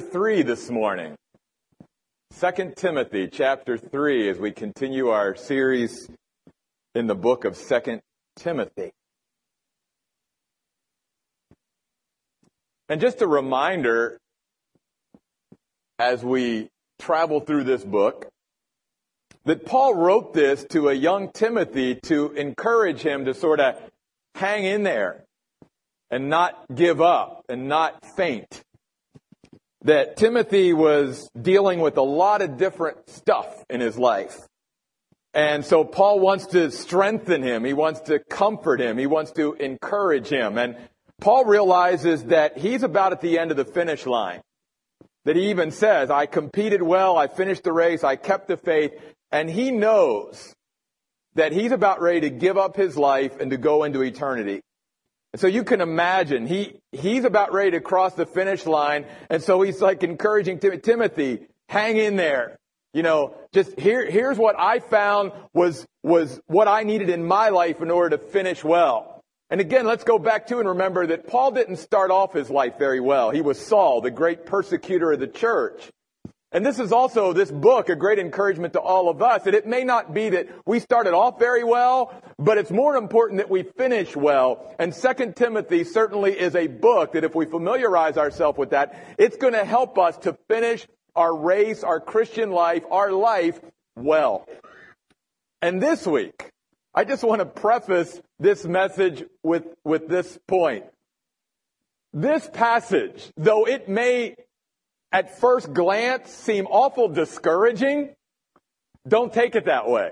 3 this morning. 2 Timothy chapter 3 as we continue our series in the book of 2 Timothy. And just a reminder as we travel through this book that Paul wrote this to a young Timothy to encourage him to sort of hang in there and not give up and not faint. That Timothy was dealing with a lot of different stuff in his life. And so Paul wants to strengthen him. He wants to comfort him. He wants to encourage him. And Paul realizes that he's about at the end of the finish line. That he even says, I competed well, I finished the race, I kept the faith, and he knows that he's about ready to give up his life and to go into eternity. And so you can imagine he, he's about ready to cross the finish line. And so he's like encouraging Tim- Timothy, hang in there. You know, just here, here's what I found was, was what I needed in my life in order to finish well. And again, let's go back to and remember that Paul didn't start off his life very well. He was Saul, the great persecutor of the church. And this is also, this book, a great encouragement to all of us. That it may not be that we started off very well, but it's more important that we finish well. And Second Timothy certainly is a book that if we familiarize ourselves with that, it's going to help us to finish our race, our Christian life, our life well. And this week, I just want to preface this message with, with this point. This passage, though it may at first glance seem awful discouraging, don't take it that way.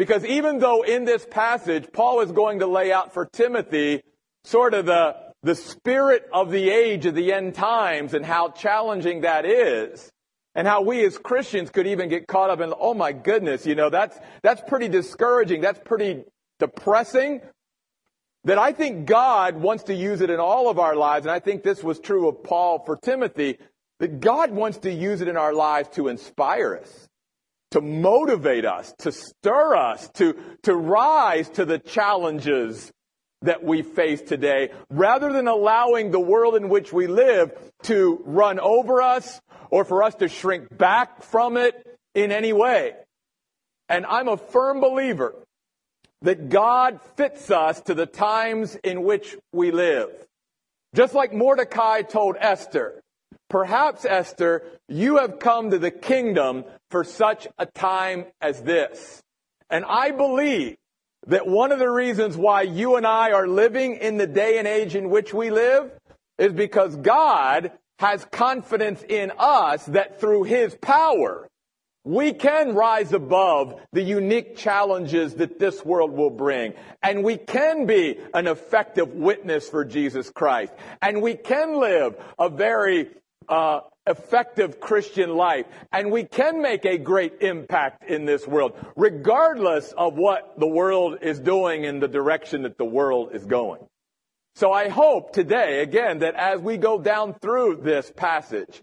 Because even though in this passage, Paul is going to lay out for Timothy sort of the, the spirit of the age of the end times and how challenging that is, and how we as Christians could even get caught up in, oh my goodness, you know, that's, that's pretty discouraging. That's pretty depressing that I think God wants to use it in all of our lives, and I think this was true of Paul for Timothy, that God wants to use it in our lives to inspire us, to motivate us, to stir us, to, to rise to the challenges that we face today, rather than allowing the world in which we live to run over us or for us to shrink back from it in any way. And I'm a firm believer that God fits us to the times in which we live. Just like Mordecai told Esther, Perhaps, Esther, you have come to the kingdom for such a time as this. And I believe that one of the reasons why you and I are living in the day and age in which we live is because God has confidence in us that through His power, we can rise above the unique challenges that this world will bring. And we can be an effective witness for Jesus Christ. And we can live a very uh, effective Christian life. And we can make a great impact in this world, regardless of what the world is doing in the direction that the world is going. So I hope today, again, that as we go down through this passage,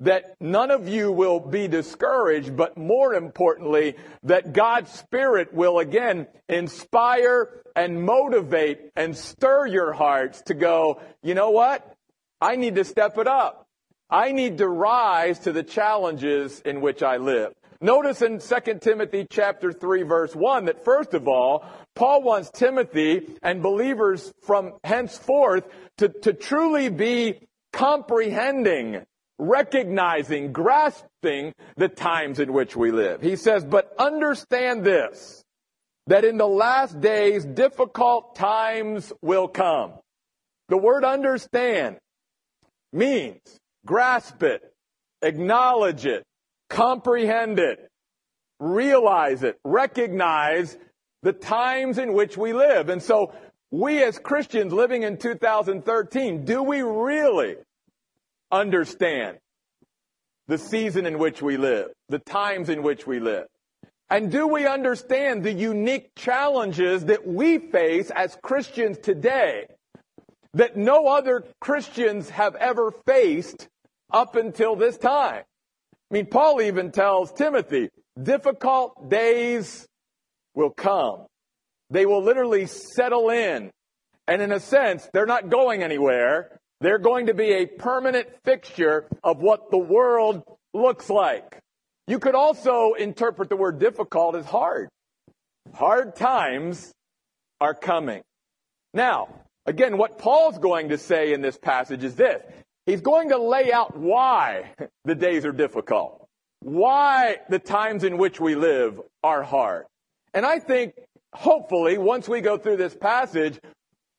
that none of you will be discouraged, but more importantly, that God's Spirit will again inspire and motivate and stir your hearts to go, you know what? I need to step it up. I need to rise to the challenges in which I live. Notice in 2 Timothy chapter 3 verse 1 that first of all, Paul wants Timothy and believers from henceforth to, to truly be comprehending, recognizing, grasping the times in which we live. He says, but understand this, that in the last days difficult times will come. The word understand means grasp it, acknowledge it, comprehend it, realize it, recognize the times in which we live. And so we as Christians living in 2013, do we really understand the season in which we live, the times in which we live? And do we understand the unique challenges that we face as Christians today that no other Christians have ever faced up until this time. I mean, Paul even tells Timothy, difficult days will come. They will literally settle in. And in a sense, they're not going anywhere. They're going to be a permanent fixture of what the world looks like. You could also interpret the word difficult as hard. Hard times are coming. Now, again, what Paul's going to say in this passage is this. He's going to lay out why the days are difficult, why the times in which we live are hard. And I think, hopefully, once we go through this passage,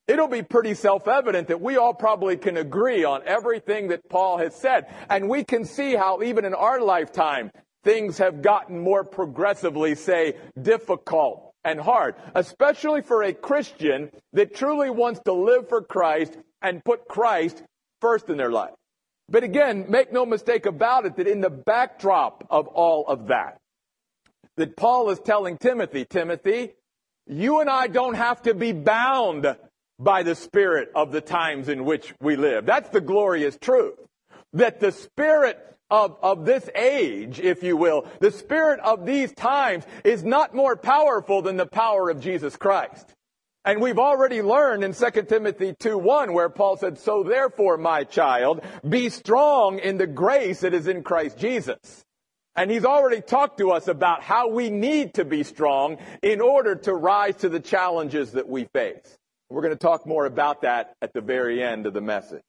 it'll be pretty self-evident that we all probably can agree on everything that Paul has said. And we can see how even in our lifetime, things have gotten more progressively, say, difficult and hard, especially for a Christian that truly wants to live for Christ and put Christ first in their life. But again, make no mistake about it that in the backdrop of all of that, that Paul is telling Timothy, Timothy, you and I don't have to be bound by the spirit of the times in which we live. That's the glorious truth. That the spirit of, of this age, if you will, the spirit of these times is not more powerful than the power of Jesus Christ. And we've already learned in 2 Timothy 2 1 where Paul said, So therefore, my child, be strong in the grace that is in Christ Jesus. And he's already talked to us about how we need to be strong in order to rise to the challenges that we face. We're going to talk more about that at the very end of the message.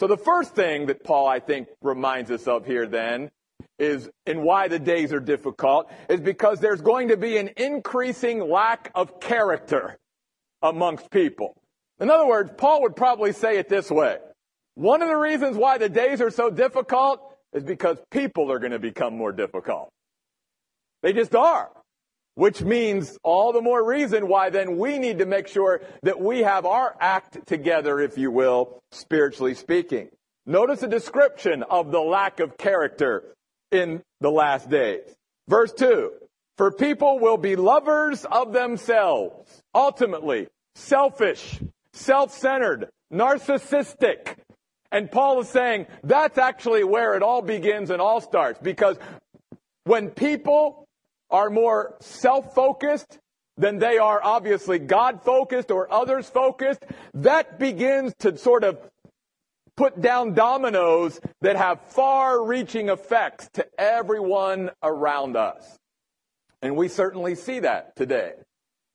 So the first thing that Paul, I think, reminds us of here then is, and why the days are difficult, is because there's going to be an increasing lack of character amongst people. In other words, Paul would probably say it this way. One of the reasons why the days are so difficult is because people are going to become more difficult. They just are. Which means all the more reason why then we need to make sure that we have our act together, if you will, spiritually speaking. Notice a description of the lack of character in the last days. Verse 2. For people will be lovers of themselves, ultimately selfish, self-centered, narcissistic. And Paul is saying that's actually where it all begins and all starts because when people are more self-focused than they are obviously God-focused or others-focused, that begins to sort of put down dominoes that have far-reaching effects to everyone around us. And we certainly see that today.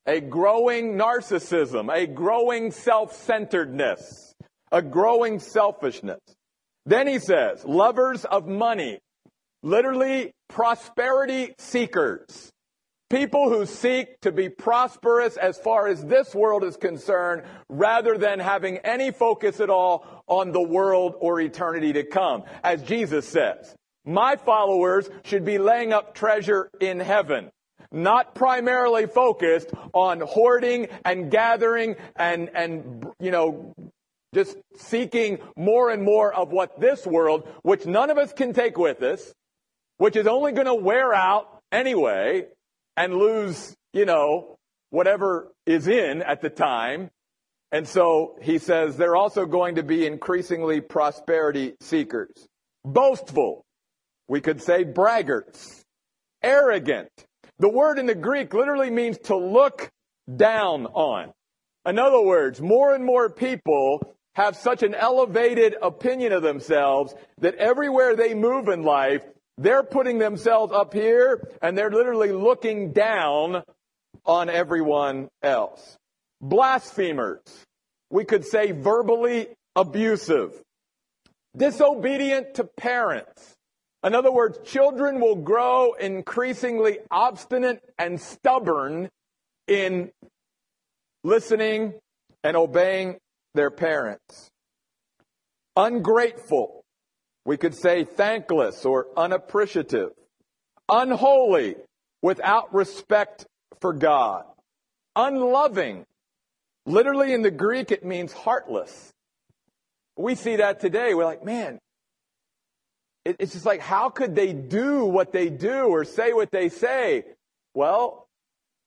A growing narcissism, a growing self-centeredness, a growing selfishness. Then he says, lovers of money, literally prosperity seekers. People who seek to be prosperous as far as this world is concerned, rather than having any focus at all on the world or eternity to come. As Jesus says, my followers should be laying up treasure in heaven not primarily focused on hoarding and gathering and, and, you know, just seeking more and more of what this world, which none of us can take with us, which is only going to wear out anyway and lose, you know, whatever is in at the time. And so he says they're also going to be increasingly prosperity seekers. Boastful. We could say braggarts. Arrogant. The word in the Greek literally means to look down on. In other words, more and more people have such an elevated opinion of themselves that everywhere they move in life, they're putting themselves up here and they're literally looking down on everyone else. Blasphemers. We could say verbally abusive. Disobedient to parents. In other words, children will grow increasingly obstinate and stubborn in listening and obeying their parents. Ungrateful. We could say thankless or unappreciative. Unholy, without respect for God. Unloving. Literally in the Greek, it means heartless. We see that today. We're like, man, it's just like, how could they do what they do or say what they say? Well,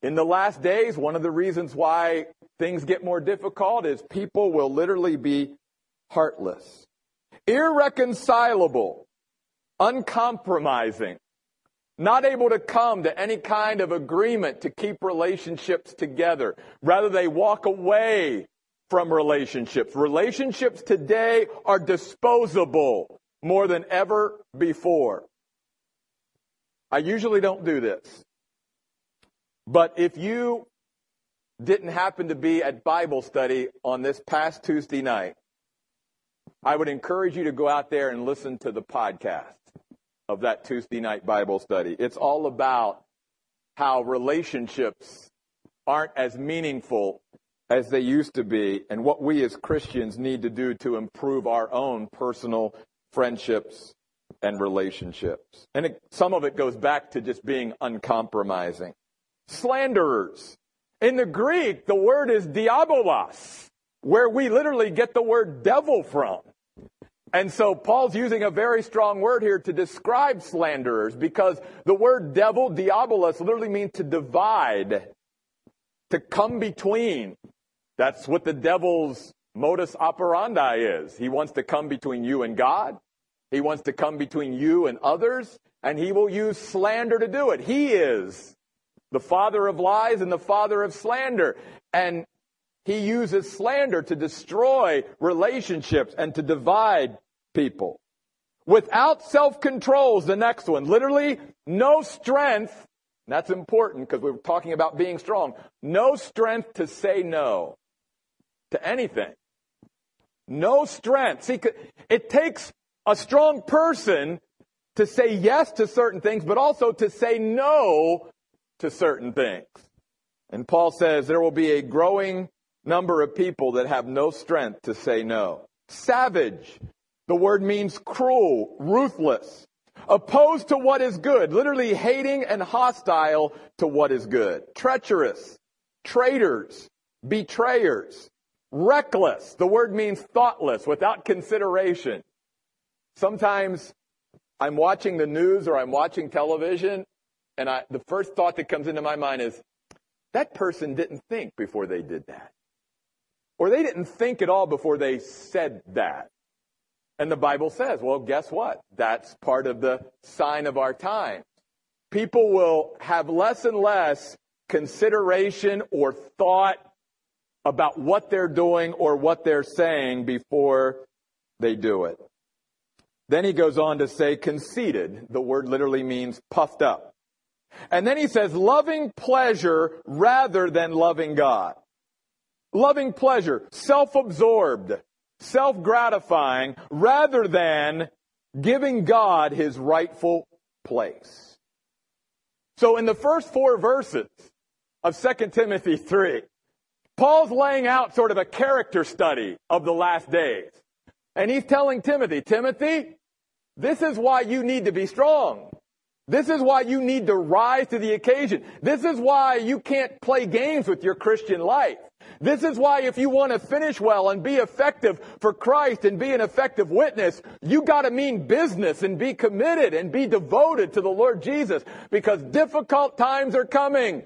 in the last days, one of the reasons why things get more difficult is people will literally be heartless, irreconcilable, uncompromising, not able to come to any kind of agreement to keep relationships together. Rather, they walk away from relationships. Relationships today are disposable more than ever before. I usually don't do this. But if you didn't happen to be at Bible study on this past Tuesday night, I would encourage you to go out there and listen to the podcast of that Tuesday night Bible study. It's all about how relationships aren't as meaningful as they used to be and what we as Christians need to do to improve our own personal friendships and relationships. And it, some of it goes back to just being uncompromising. Slanderers. In the Greek, the word is diabolos, where we literally get the word devil from. And so Paul's using a very strong word here to describe slanderers because the word devil, diabolos, literally means to divide, to come between. That's what the devil's modus operandi is. He wants to come between you and God. He wants to come between you and others, and he will use slander to do it. He is the father of lies and the father of slander. And he uses slander to destroy relationships and to divide people. Without self-control is the next one. Literally, no strength. That's important because we're talking about being strong. No strength to say no to anything. No strength. See, it takes a strong person to say yes to certain things, but also to say no to certain things. And Paul says there will be a growing number of people that have no strength to say no. Savage. The word means cruel, ruthless, opposed to what is good, literally hating and hostile to what is good. Treacherous, traitors, betrayers, reckless. The word means thoughtless, without consideration. Sometimes I'm watching the news or I'm watching television and I, the first thought that comes into my mind is, that person didn't think before they did that. Or they didn't think at all before they said that. And the Bible says, well, guess what? That's part of the sign of our time. People will have less and less consideration or thought about what they're doing or what they're saying before they do it. Then he goes on to say conceited. The word literally means puffed up. And then he says loving pleasure rather than loving God. Loving pleasure, self-absorbed, self-gratifying rather than giving God his rightful place. So in the first four verses of 2 Timothy 3, Paul's laying out sort of a character study of the last days. And he's telling Timothy, Timothy, this is why you need to be strong. This is why you need to rise to the occasion. This is why you can't play games with your Christian life. This is why if you want to finish well and be effective for Christ and be an effective witness, you gotta mean business and be committed and be devoted to the Lord Jesus because difficult times are coming.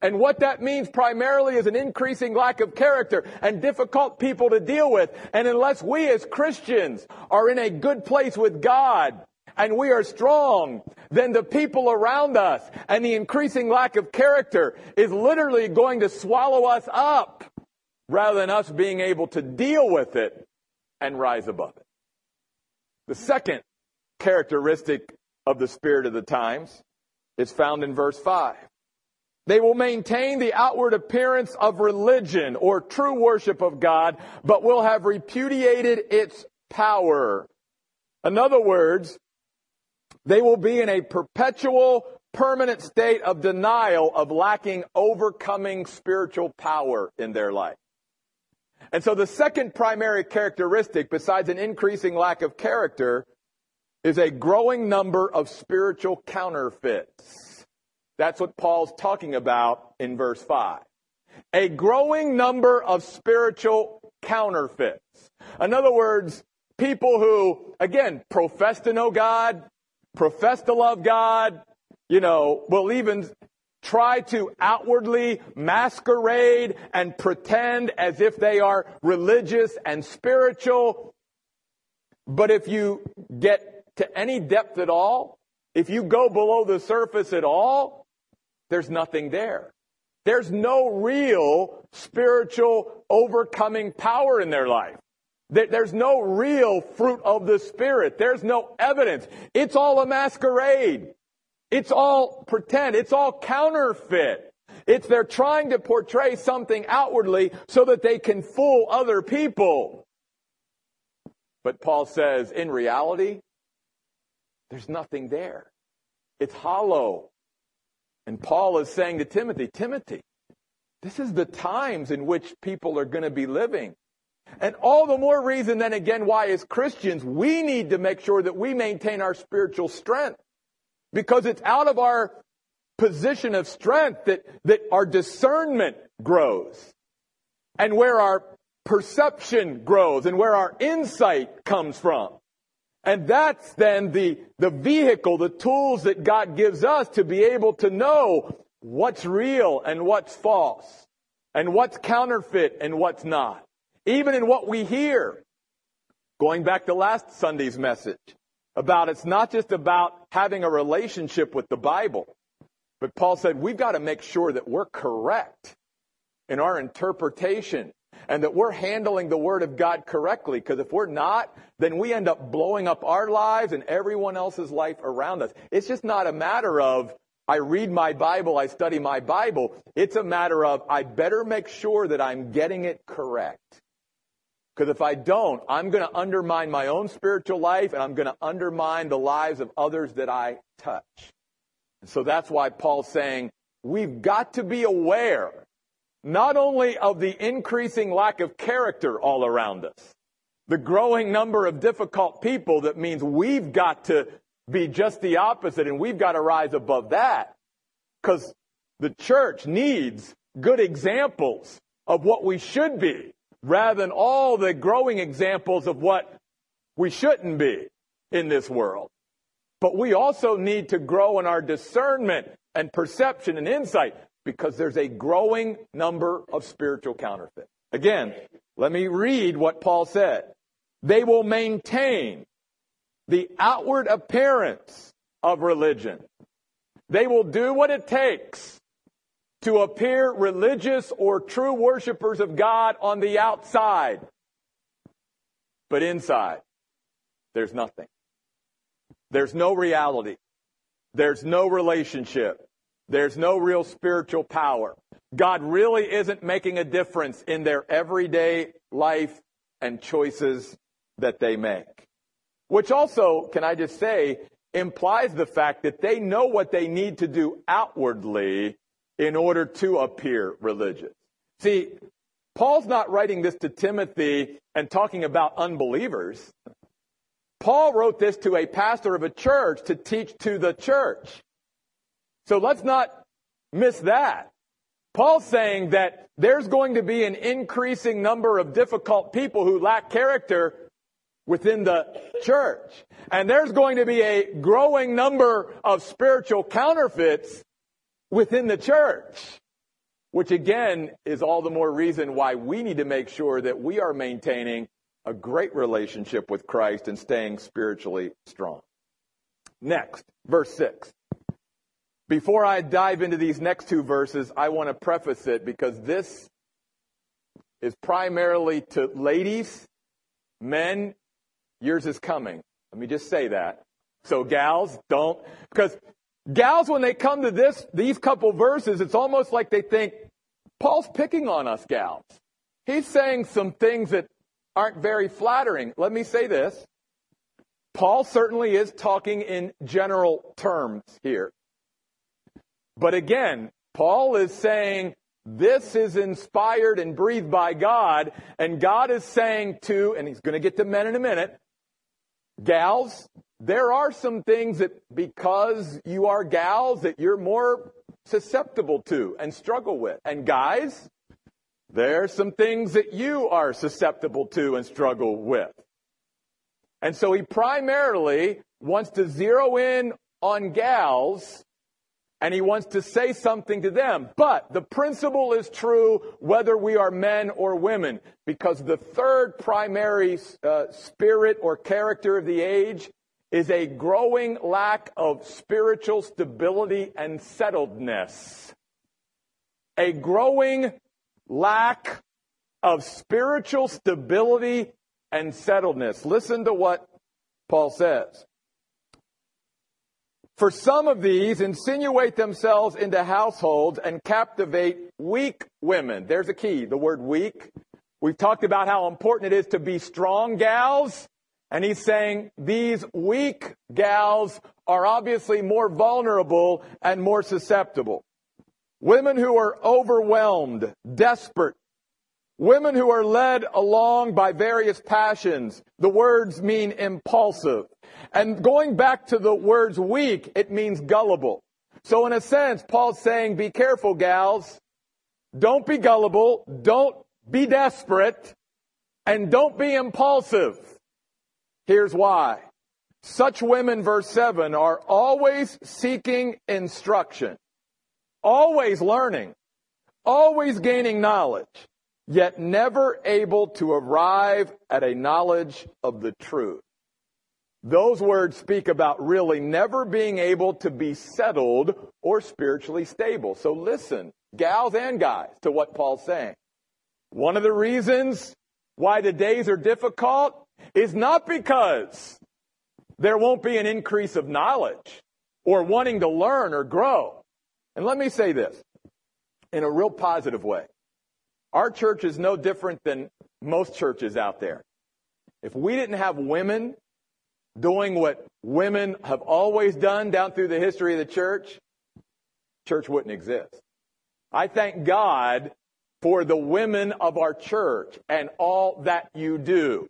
And what that means primarily is an increasing lack of character and difficult people to deal with. And unless we as Christians are in a good place with God and we are strong, then the people around us and the increasing lack of character is literally going to swallow us up rather than us being able to deal with it and rise above it. The second characteristic of the spirit of the times is found in verse 5. They will maintain the outward appearance of religion or true worship of God, but will have repudiated its power. In other words, they will be in a perpetual, permanent state of denial of lacking overcoming spiritual power in their life. And so the second primary characteristic, besides an increasing lack of character, is a growing number of spiritual counterfeits. That's what Paul's talking about in verse 5. A growing number of spiritual counterfeits. In other words, people who, again, profess to know God, profess to love God, you know, will even try to outwardly masquerade and pretend as if they are religious and spiritual. But if you get to any depth at all, if you go below the surface at all, there's nothing there. there's no real spiritual overcoming power in their life. There's no real fruit of the Spirit. There's no evidence. It's all a masquerade. It's all pretend. It's all counterfeit. It's they're trying to portray something outwardly so that they can fool other people. But Paul says, in reality, there's nothing there. It's hollow. And Paul is saying to Timothy, Timothy, this is the times in which people are going to be living. And all the more reason then again why as Christians we need to make sure that we maintain our spiritual strength. Because it's out of our position of strength that, that our discernment grows. And where our perception grows and where our insight comes from. And that's then the, the vehicle, the tools that God gives us to be able to know what's real and what's false, and what's counterfeit and what's not. Even in what we hear. Going back to last Sunday's message about it's not just about having a relationship with the Bible, but Paul said we've got to make sure that we're correct in our interpretation and that we're handling the Word of God correctly. Because if we're not, then we end up blowing up our lives and everyone else's life around us. It's just not a matter of, I read my Bible, I study my Bible. It's a matter of, I better make sure that I'm getting it correct. Because if I don't, I'm going to undermine my own spiritual life and I'm going to undermine the lives of others that I touch. And so that's why Paul's saying, we've got to be aware not only of the increasing lack of character all around us, the growing number of difficult people that means we've got to be just the opposite and we've got to rise above that. Because the church needs good examples of what we should be rather than all the growing examples of what we shouldn't be in this world. But we also need to grow in our discernment and perception and insight because there's a growing number of spiritual counterfeits. Again, let me read what Paul said. They will maintain the outward appearance of religion. They will do what it takes to appear religious or true worshipers of God on the outside. But inside, there's nothing. There's no reality. There's no relationship. There's no real spiritual power. God really isn't making a difference in their everyday life and choices that they make. Which also, can I just say, implies the fact that they know what they need to do outwardly in order to appear religious. See, Paul's not writing this to Timothy and talking about unbelievers. Paul wrote this to a pastor of a church to teach to the church. So let's not miss that. Paul's saying that there's going to be an increasing number of difficult people who lack character within the church. And there's going to be a growing number of spiritual counterfeits within the church. Which again is all the more reason why we need to make sure that we are maintaining a great relationship with Christ and staying spiritually strong. Next, verse 6. Before I dive into these next two verses, I want to preface it because this is primarily to ladies, men, yours is coming. Let me just say that. So gals, don't, because gals, when they come to this, these couple verses, it's almost like they think, Paul's picking on us gals. He's saying some things that aren't very flattering. Let me say this. Paul certainly is talking in general terms here. But again, Paul is saying this is inspired and breathed by God, and God is saying to, and he's going to get to men in a minute, gals, there are some things that because you are gals that you're more susceptible to and struggle with. And guys, there are some things that you are susceptible to and struggle with. And so he primarily wants to zero in on gals and he wants to say something to them. But the principle is true whether we are men or women, because the third primary uh, spirit or character of the age is a growing lack of spiritual stability and settledness. a growing lack of spiritual stability and settledness. Listen to what Paul says. For some of these insinuate themselves into households and captivate weak women. There's a key, the word weak. We've talked about how important it is to be strong gals. And he's saying these weak gals are obviously more vulnerable and more susceptible. Women who are overwhelmed, desperate, women who are led along by various passions. The words mean impulsive. And going back to the words weak, it means gullible. So in a sense, Paul's saying, be careful, gals. Don't be gullible. Don't be desperate. And don't be impulsive. Here's why. Such women, verse 7, are always seeking instruction, always learning, always gaining knowledge, yet never able to arrive at a knowledge of the truth. Those words speak about really never being able to be settled or spiritually stable. So listen, gals and guys, to what Paul's saying. One of the reasons why the days are difficult is not because there won't be an increase of knowledge or wanting to learn or grow. And let me say this in a real positive way. Our church is no different than most churches out there. If we didn't have women doing what women have always done down through the history of the church, church wouldn't exist. I thank God for the women of our church and all that you do.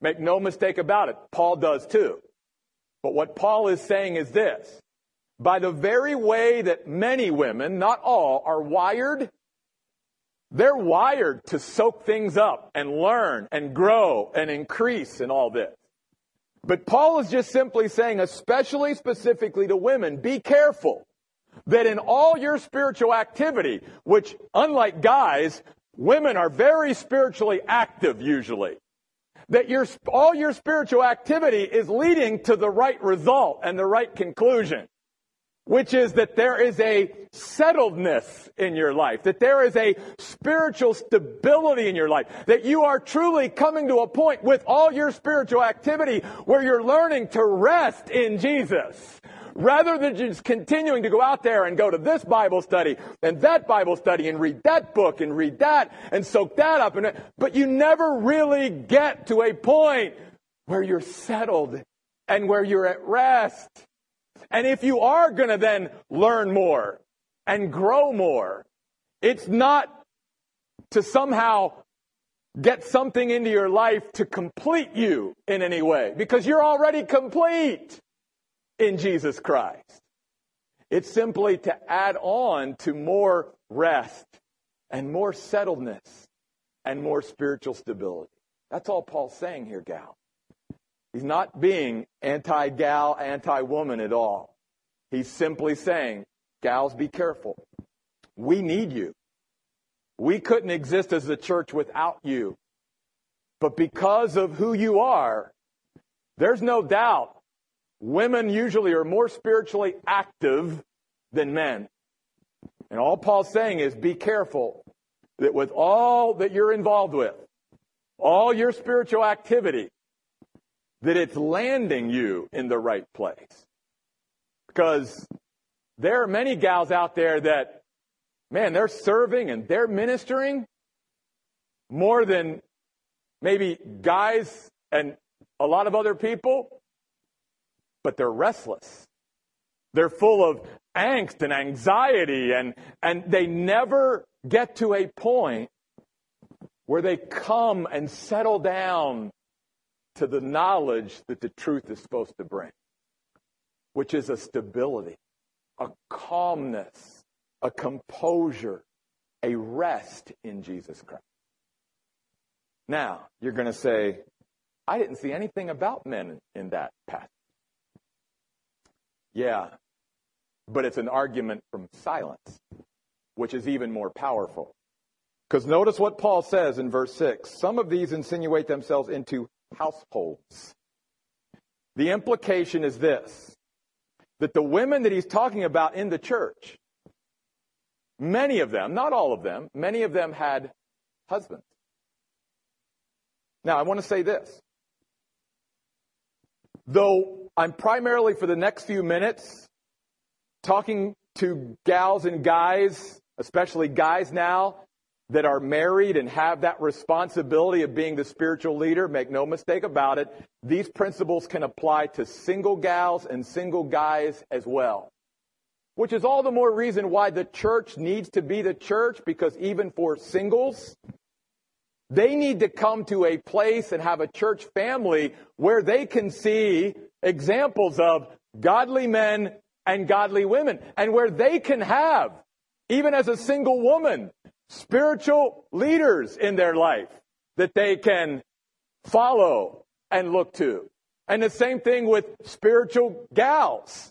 Make no mistake about it, Paul does too. But what Paul is saying is this. By the very way that many women, not all, are wired, they're wired to soak things up and learn and grow and increase in all this. But Paul is just simply saying, especially specifically to women, be careful that in all your spiritual activity, which unlike guys, women are very spiritually active usually, that your, all your spiritual activity is leading to the right result and the right conclusion which is that there is a settledness in your life, that there is a spiritual stability in your life, that you are truly coming to a point with all your spiritual activity where you're learning to rest in Jesus. Rather than just continuing to go out there and go to this Bible study and that Bible study and read that book and read that and soak that up. And, but you never really get to a point where you're settled and where you're at rest. And if you are going to then learn more and grow more, it's not to somehow get something into your life to complete you in any way because you're already complete in Jesus Christ. It's simply to add on to more rest and more settledness and more spiritual stability. That's all Paul's saying here, gal. He's not being anti gal, anti woman at all. He's simply saying, gals, be careful. We need you. We couldn't exist as a church without you. But because of who you are, there's no doubt women usually are more spiritually active than men. And all Paul's saying is be careful that with all that you're involved with, all your spiritual activity, that it's landing you in the right place. Because there are many gals out there that, man, they're serving and they're ministering more than maybe guys and a lot of other people, but they're restless. They're full of angst and anxiety and, and they never get to a point where they come and settle down to the knowledge that the truth is supposed to bring, which is a stability, a calmness, a composure, a rest in Jesus Christ. Now, you're going to say, I didn't see anything about men in that passage. Yeah, but it's an argument from silence, which is even more powerful. Because notice what Paul says in verse 6 some of these insinuate themselves into households. The implication is this that the women that he's talking about in the church, many of them, not all of them, many of them had husbands. Now, I want to say this. Though I'm primarily for the next few minutes talking to gals and guys, especially guys now that are married and have that responsibility of being the spiritual leader, make no mistake about it, these principles can apply to single gals and single guys as well. Which is all the more reason why the church needs to be the church because even for singles, they need to come to a place and have a church family where they can see examples of godly men and godly women and where they can have, even as a single woman, spiritual leaders in their life that they can follow and look to. And the same thing with spiritual gals.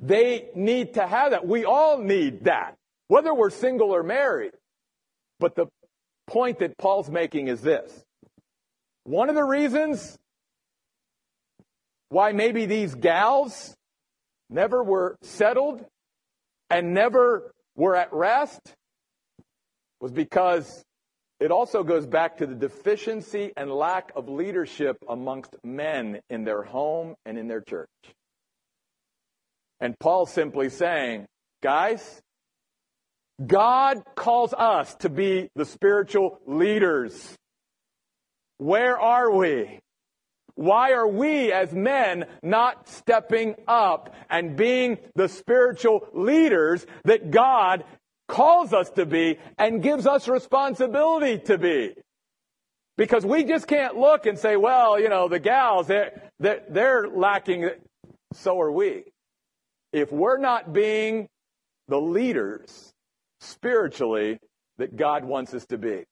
They need to have that. We all need that, whether we're single or married. But the point that Paul's making is this. One of the reasons why maybe these gals never were settled and never were at rest was because it also goes back to the deficiency and lack of leadership amongst men in their home and in their church. And Paul simply saying, guys, God calls us to be the spiritual leaders. Where are we? Why are we as men not stepping up and being the spiritual leaders that God calls us to be and gives us responsibility to be? Because we just can't look and say, well, you know, the gals, they're, they're, they're lacking. So are we. If we're not being the leaders spiritually that God wants us to be.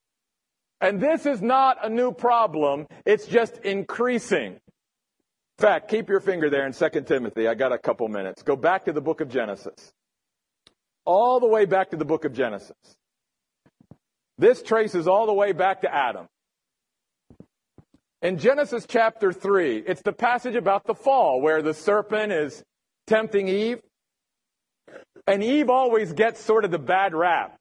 And this is not a new problem, it's just increasing. In fact, keep your finger there in 2 Timothy. I got a couple minutes. Go back to the book of Genesis. All the way back to the book of Genesis. This traces all the way back to Adam. In Genesis chapter 3, it's the passage about the fall where the serpent is tempting Eve. And Eve always gets sort of the bad rap.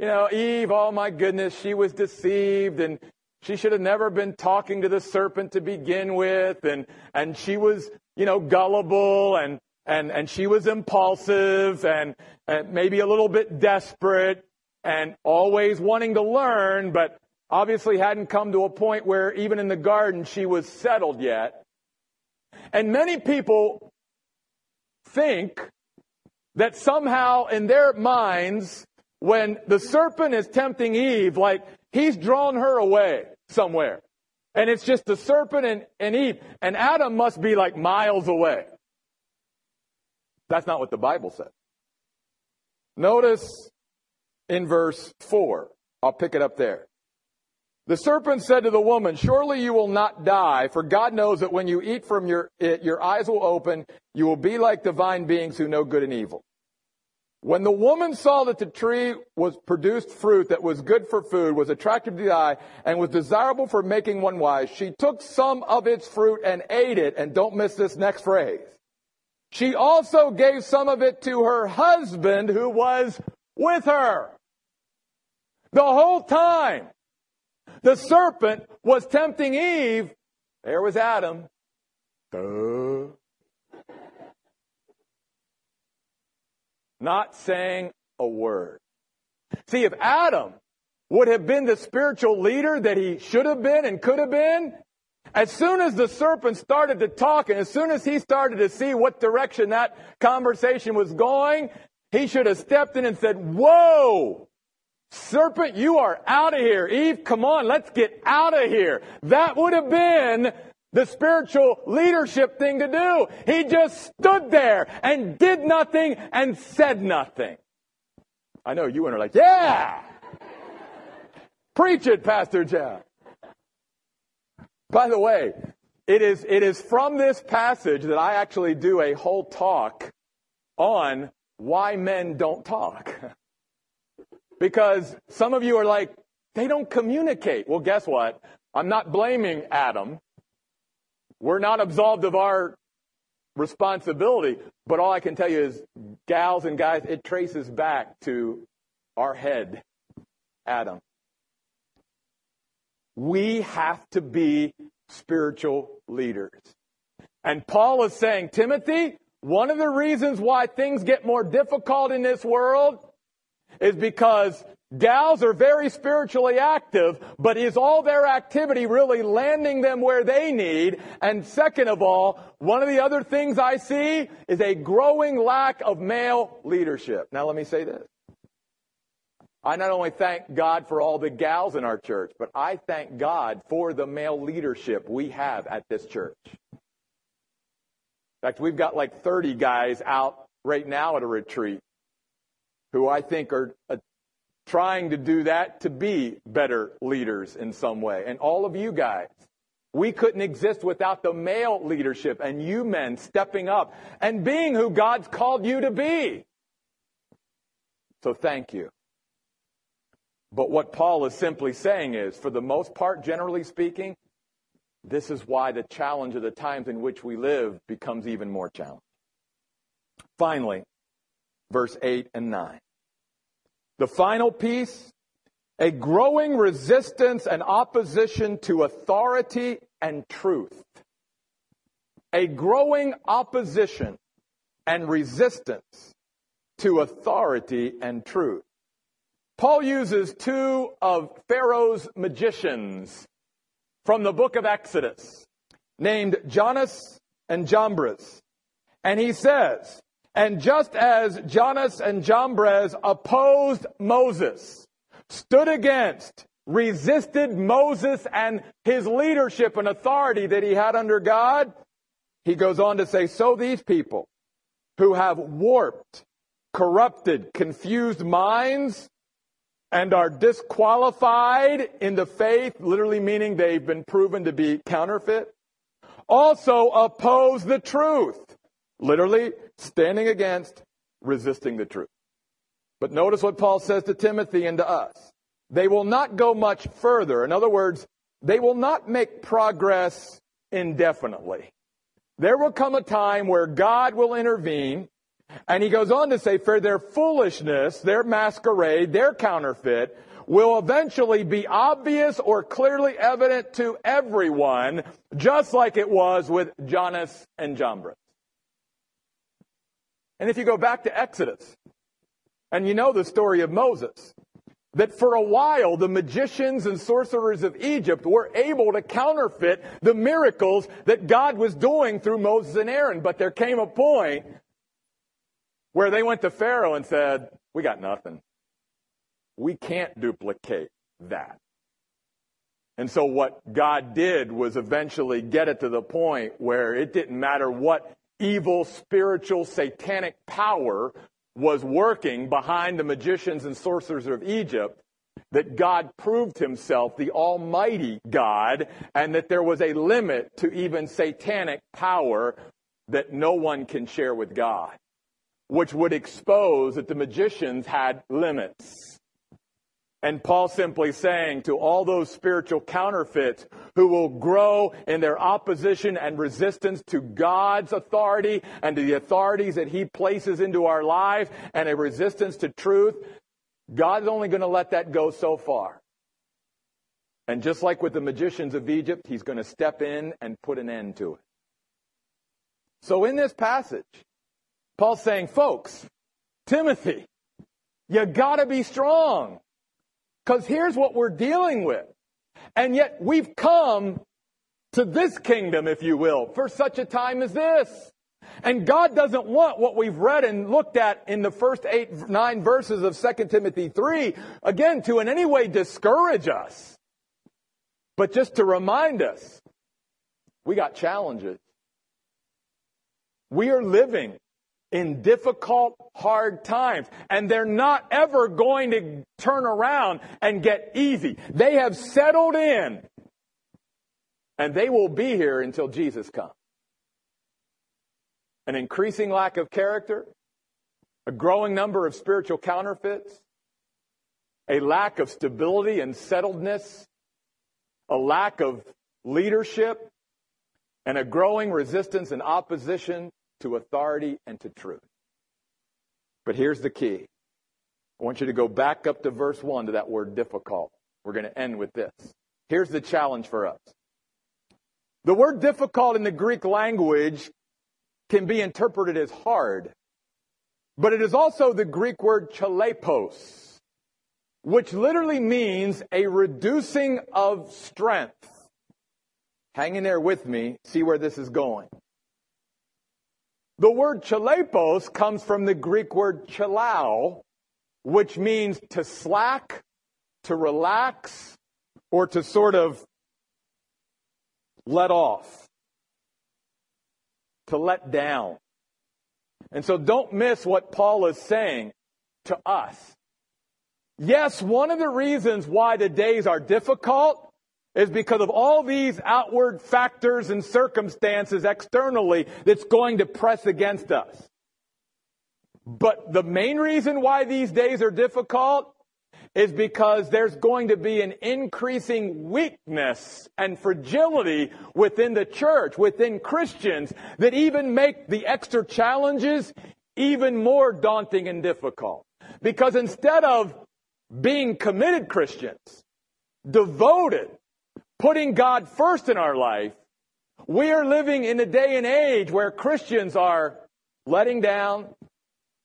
You know, Eve, oh my goodness, she was deceived and she should have never been talking to the serpent to begin with. And, and she was, you know, gullible and, and, and she was impulsive and, and maybe a little bit desperate and always wanting to learn, but obviously hadn't come to a point where even in the garden she was settled yet. And many people think that somehow in their minds, when the serpent is tempting Eve, like he's drawn her away somewhere. And it's just the serpent and, and Eve. And Adam must be like miles away. That's not what the Bible says. Notice in verse 4. I'll pick it up there. The serpent said to the woman, Surely you will not die, for God knows that when you eat from your, it, your eyes will open, you will be like divine beings who know good and evil. When the woman saw that the tree was produced fruit that was good for food, was attractive to the eye, and was desirable for making one wise, she took some of its fruit and ate it. And don't miss this next phrase. She also gave some of it to her husband who was with her. The whole time, the serpent was tempting Eve. There was Adam. Duh. not saying a word. See, if Adam would have been the spiritual leader that he should have been and could have been, as soon as the serpent started to talk and as soon as he started to see what direction that conversation was going, he should have stepped in and said, Whoa! Serpent, you are out of here. Eve, come on, let's get out of here. That would have been the spiritual leadership thing to do. He just stood there and did nothing and said nothing. I know you and are like, yeah! Preach it, Pastor Jeff. By the way, it is, it is from this passage that I actually do a whole talk on why men don't talk. because some of you are like, they don't communicate. Well, guess what? I'm not blaming Adam. We're not absolved of our responsibility, but all I can tell you is, gals and guys, it traces back to our head, Adam. We have to be spiritual leaders. And Paul is saying, Timothy, one of the reasons why things get more difficult in this world is because gals are very spiritually active, but is all their activity really landing them where they need? And second of all, one of the other things I see is a growing lack of male leadership. Now let me say this. I not only thank God for all the gals in our church, but I thank God for the male leadership we have at this church. In fact, we've got like 30 guys out right now at a retreat who I think are uh, trying to do that to be better leaders in some way. And all of you guys, we couldn't exist without the male leadership and you men stepping up and being who God's called you to be. So thank you. But what Paul is simply saying is, for the most part, generally speaking, this is why the challenge of the times in which we live becomes even more challenging. Finally, verse 8 and 9. The final piece, a growing resistance and opposition to authority and truth. A growing opposition and resistance to authority and truth. Paul uses two of Pharaoh's magicians from the book of Exodus named Jannes and Jambres. And he says, and just as Jannes and Jambres opposed Moses, stood against, resisted Moses and his leadership and authority that he had under God, he goes on to say, so these people who have warped, corrupted, confused minds and are disqualified in the faith, literally meaning they've been proven to be counterfeit, also oppose the truth. Literally, standing against, resisting the truth. But notice what Paul says to Timothy and to us. They will not go much further. In other words, they will not make progress indefinitely. There will come a time where God will intervene and he goes on to say, for their foolishness, their masquerade, their counterfeit, will eventually be obvious or clearly evident to everyone, just like it was with Jannes and Jambres. And if you go back to Exodus, and you know the story of Moses, that for a while the magicians and sorcerers of Egypt were able to counterfeit the miracles that God was doing through Moses and Aaron. But there came a point where they went to Pharaoh and said, We got nothing. We can't duplicate that. And so what God did was eventually get it to the point where it didn't matter what evil, spiritual, satanic power was working behind the magicians and sorcerers of Egypt, that God proved himself the Almighty God, and that there was a limit to even satanic power that no one can share with God, which would expose that the magicians had limits. And Paul simply saying to all those spiritual counterfeits who will grow in their opposition and resistance to God's authority and to the authorities that he places into our life and a resistance to truth, God's only going to let that go so far. And just like with the magicians of Egypt, he's going to step in and put an end to it. So in this passage, Paul's saying, folks, Timothy, you gotta be strong. Because here's what we're dealing with. And yet we've come to this kingdom, if you will, for such a time as this. And God doesn't want what we've read and looked at in the first eight, nine verses of 2 Timothy 3, again, to in any way discourage us, but just to remind us, we got challenges. We are living in difficult, hard times. And they're not ever going to turn around and get easy. They have settled in. And they will be here until Jesus comes. An increasing lack of character, a growing number of spiritual counterfeits, a lack of stability and settledness, a lack of leadership, and a growing resistance and opposition to authority and to truth. But here's the key I want you to go back up to verse 1 to that word difficult. We're going to end with this. Here's the challenge for us. The word difficult in the Greek language can be interpreted as hard, but it is also the Greek word chalepos, which literally means a reducing of strength. Hang in there with me, see where this is going. The word chalepos comes from the Greek word chalao, which means to slack, to relax, or to sort of let off, to let down. And so don't miss what Paul is saying to us. Yes, one of the reasons why the days are difficult is because of all these outward factors and circumstances externally that's going to press against us. But the main reason why these days are difficult is because there's going to be an increasing weakness and fragility within the church, within Christians, that even make the extra challenges even more daunting and difficult. Because instead of being committed Christians, devoted, putting God first in our life, we are living in a day and age where Christians are letting down,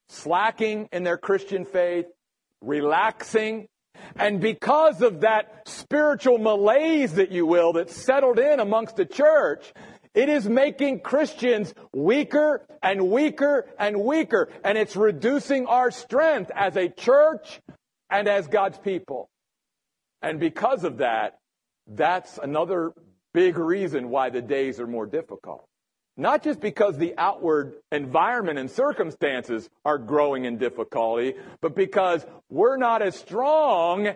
slacking in their Christian faith, relaxing. And because of that spiritual malaise, that you will, that's settled in amongst the church, it is making Christians weaker and weaker and weaker. And it's reducing our strength as a church and as God's people. And because of that, that's another big reason why the days are more difficult. Not just because the outward environment and circumstances are growing in difficulty, but because we're not as strong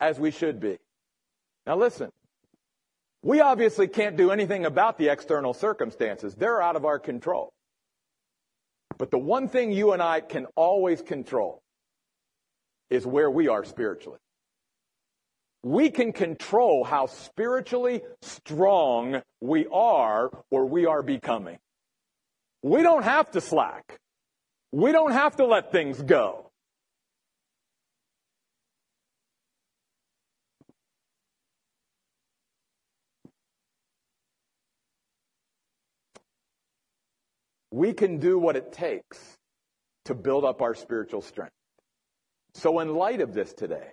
as we should be. Now listen, we obviously can't do anything about the external circumstances. They're out of our control. But the one thing you and I can always control is where we are spiritually we can control how spiritually strong we are or we are becoming. We don't have to slack. We don't have to let things go. We can do what it takes to build up our spiritual strength. So, in light of this today,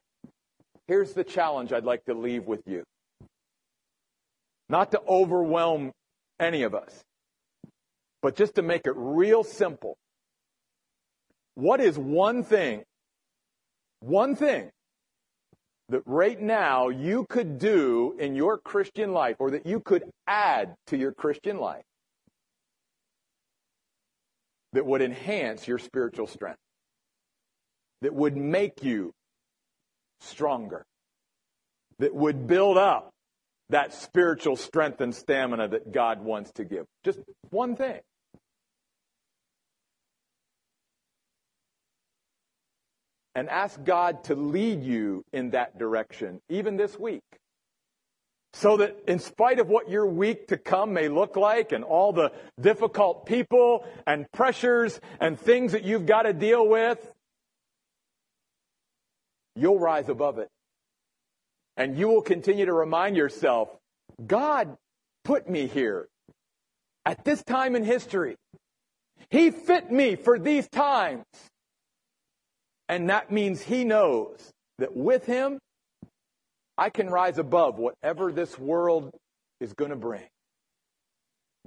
Here's the challenge I'd like to leave with you. Not to overwhelm any of us, but just to make it real simple. What is one thing, one thing that right now you could do in your Christian life or that you could add to your Christian life that would enhance your spiritual strength? That would make you stronger, that would build up that spiritual strength and stamina that God wants to give. Just one thing. And ask God to lead you in that direction, even this week. So that in spite of what your week to come may look like and all the difficult people and pressures and things that you've got to deal with, you'll rise above it. And you will continue to remind yourself, God put me here at this time in history. He fit me for these times. And that means He knows that with Him, I can rise above whatever this world is going to bring.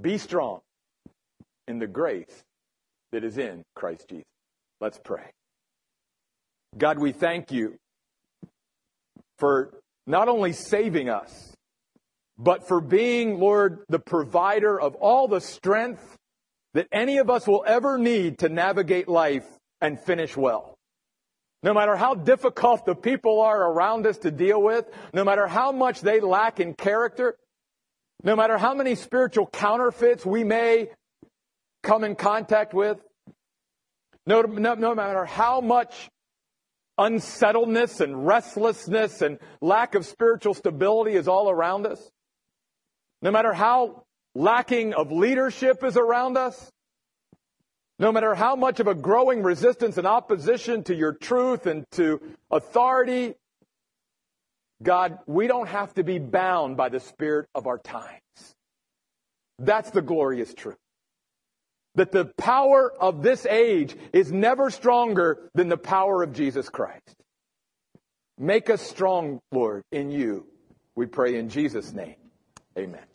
Be strong in the grace that is in Christ Jesus. Let's pray. God, we thank you for not only saving us, but for being, Lord, the provider of all the strength that any of us will ever need to navigate life and finish well. No matter how difficult the people are around us to deal with, no matter how much they lack in character, no matter how many spiritual counterfeits we may come in contact with, no, no, no matter how much unsettledness and restlessness and lack of spiritual stability is all around us, no matter how lacking of leadership is around us, no matter how much of a growing resistance and opposition to your truth and to authority, God, we don't have to be bound by the spirit of our times. That's the glorious truth. That the power of this age is never stronger than the power of Jesus Christ. Make us strong, Lord, in you. We pray in Jesus' name. Amen.